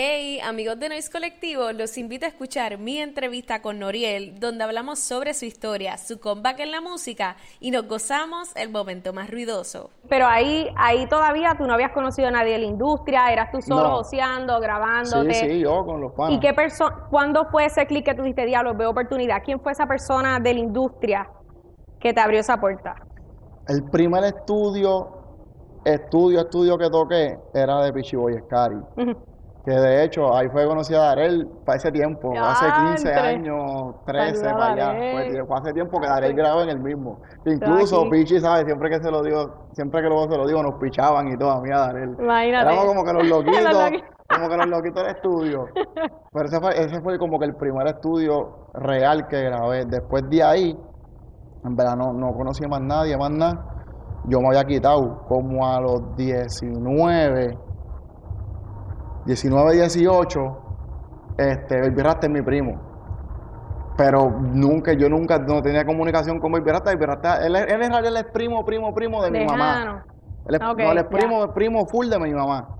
Hey, amigos de Noise Colectivo, los invito a escuchar mi entrevista con Noriel, donde hablamos sobre su historia, su comeback en la música y nos gozamos el momento más ruidoso. Pero ahí, ahí todavía tú no habías conocido a nadie de la industria, eras tú solo No. joseando, grabándote. Sí, sí, yo con los panas. ¿Y qué persona, cuándo fue ese clic que tú dijiste, diablo, veo oportunidad? ¿Quién fue esa persona de la industria que te abrió esa puerta? El primer estudio, estudio, estudio que toqué era de Pichi Boy Scary. Que de hecho, ahí fue conocida a Darel para ese tiempo, hace 15 ¡Diantre! años, 13 Saluda a para allá. Fue, fue hace tiempo que Darel grabó en el mismo. Incluso. Pichi, ¿sabes? Siempre que se lo digo, siempre que luego se lo digo, nos pichaban y todo, a mí a Darel. Imagínate. Éramos como que los loquitos, como que los loquitos del estudio. Pero ese fue, ese fue como que el primer estudio real que grabé. Después de ahí, en verdad no, no conocí más nadie, más nada. Yo me había quitado como a los 19, 19, 18, este, Baby Rasta es mi primo. Pero nunca, yo nunca no tenía comunicación con Baby Rasta. Baby Rasta, él, él él es primo, primo, primo de mi mamá. Él es, no, él es primo, primo full de mi mamá.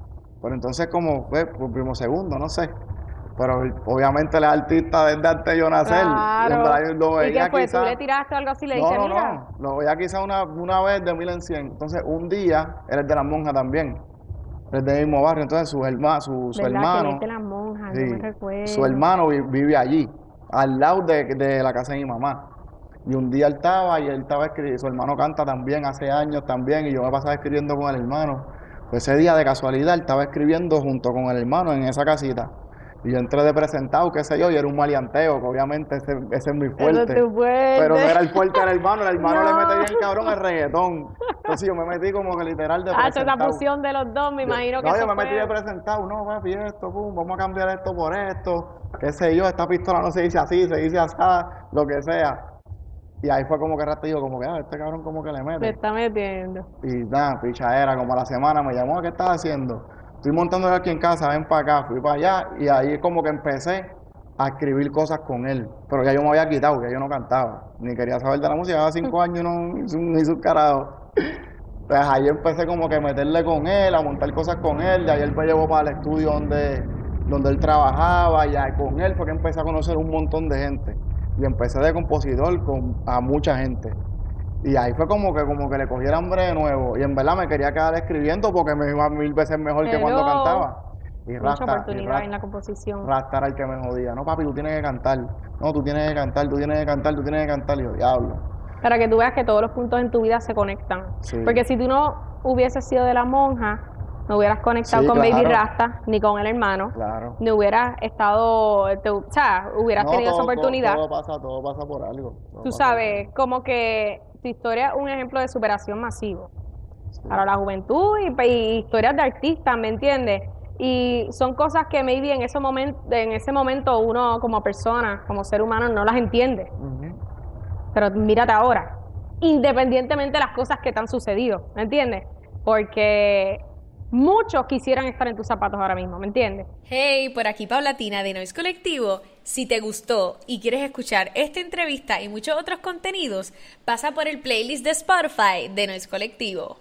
Pero entonces como fue pues, primo segundo, no sé. Pero obviamente es artista desde antes de yo nacer. Lo ¿Y qué fue? quizá- ¿Tú le tiraste algo así le no, dijiste, no, mira? no. Lo veía quizá una, una vez de mil en cien. Entonces un día, él es de la monja también. Es del mismo barrio. Entonces su, herma, su, su ¿Verdad que hermano. viste las monjas? sí, no me su hermano vi- vive allí, al lado de, de la casa de mi mamá. Y un día él estaba y él estaba escribiendo, su hermano canta también hace años también, y yo me pasaba escribiendo con el hermano. Pues ese día de casualidad él estaba escribiendo junto con el hermano en esa casita. Y yo entré de presentado, qué sé yo, y era un maleanteo, que obviamente ese, ese es mi fuerte. Pero no era el fuerte del hermano, el hermano le mete bien cabrón el reggaetón. Entonces yo me metí como que literal de Ah, esa presentado. fusión de los dos, me imagino que No, yo me metí de presentado, no, papi, esto, pum, vamos a cambiar esto por esto, qué sé yo, esta pistola no se dice así, se dice así, lo que sea. Y ahí fue como que rato digo, como que, ah, este cabrón como que le Te mete. está metiendo. Y nada, pichadera, como a la semana me llamó, ¿qué estás haciendo? Estoy montando aquí en casa, ven para acá, fui para allá, y ahí como que empecé a escribir cosas con él. Pero ya yo me había quitado, ya yo no cantaba, ni quería saber de la música, hace cinco años y no ni hice un carajo. Pues ahí empecé como que a meterle con él, a montar cosas con él, de ahí él me llevó para el estudio donde, donde él trabajaba, y ahí con él fue que empecé a conocer un montón de gente. Y empecé de compositor con, a mucha gente. Y ahí fue como que como que le cogí el hambre de nuevo. Y en verdad me quería quedar escribiendo porque me iba mil veces mejor que cuando cantaba. Y Mucha Rasta, y oportunidad Rasta- en la composición. Rasta era el que me jodía. No, papi, tú tienes que cantar. No, tú tienes que cantar, tú tienes que cantar, tú tienes que cantar. Y yo, diablo. Para que tú veas que todos los puntos en tu vida se conectan. Sí. Porque si tú no hubieses sido de la monja, no hubieras conectado Sí, con Baby. Rasta, ni con el hermano. Claro. No hubieras estado, te- o sea, hubieras No, tenido esa todo- oportunidad. Todo, pasa, todo pasa por algo. todo tú sabes, como que tu historia es un ejemplo de superación masivo algo. Sí. para la juventud y, y historias de artistas, ¿me entiendes? Y son cosas que maybe en ese momento, en ese momento uno como persona, como ser humano, no las entiende. Pero mírate ahora, independientemente de las cosas que te han sucedido, ¿me entiendes? Porque muchos quisieran estar en tus zapatos ahora mismo, ¿me entiendes? Hey, por aquí Paulatina de Noise Colectivo. Si te gustó y quieres escuchar esta entrevista y muchos otros contenidos, pasa por el playlist de Spotify de Noise Colectivo.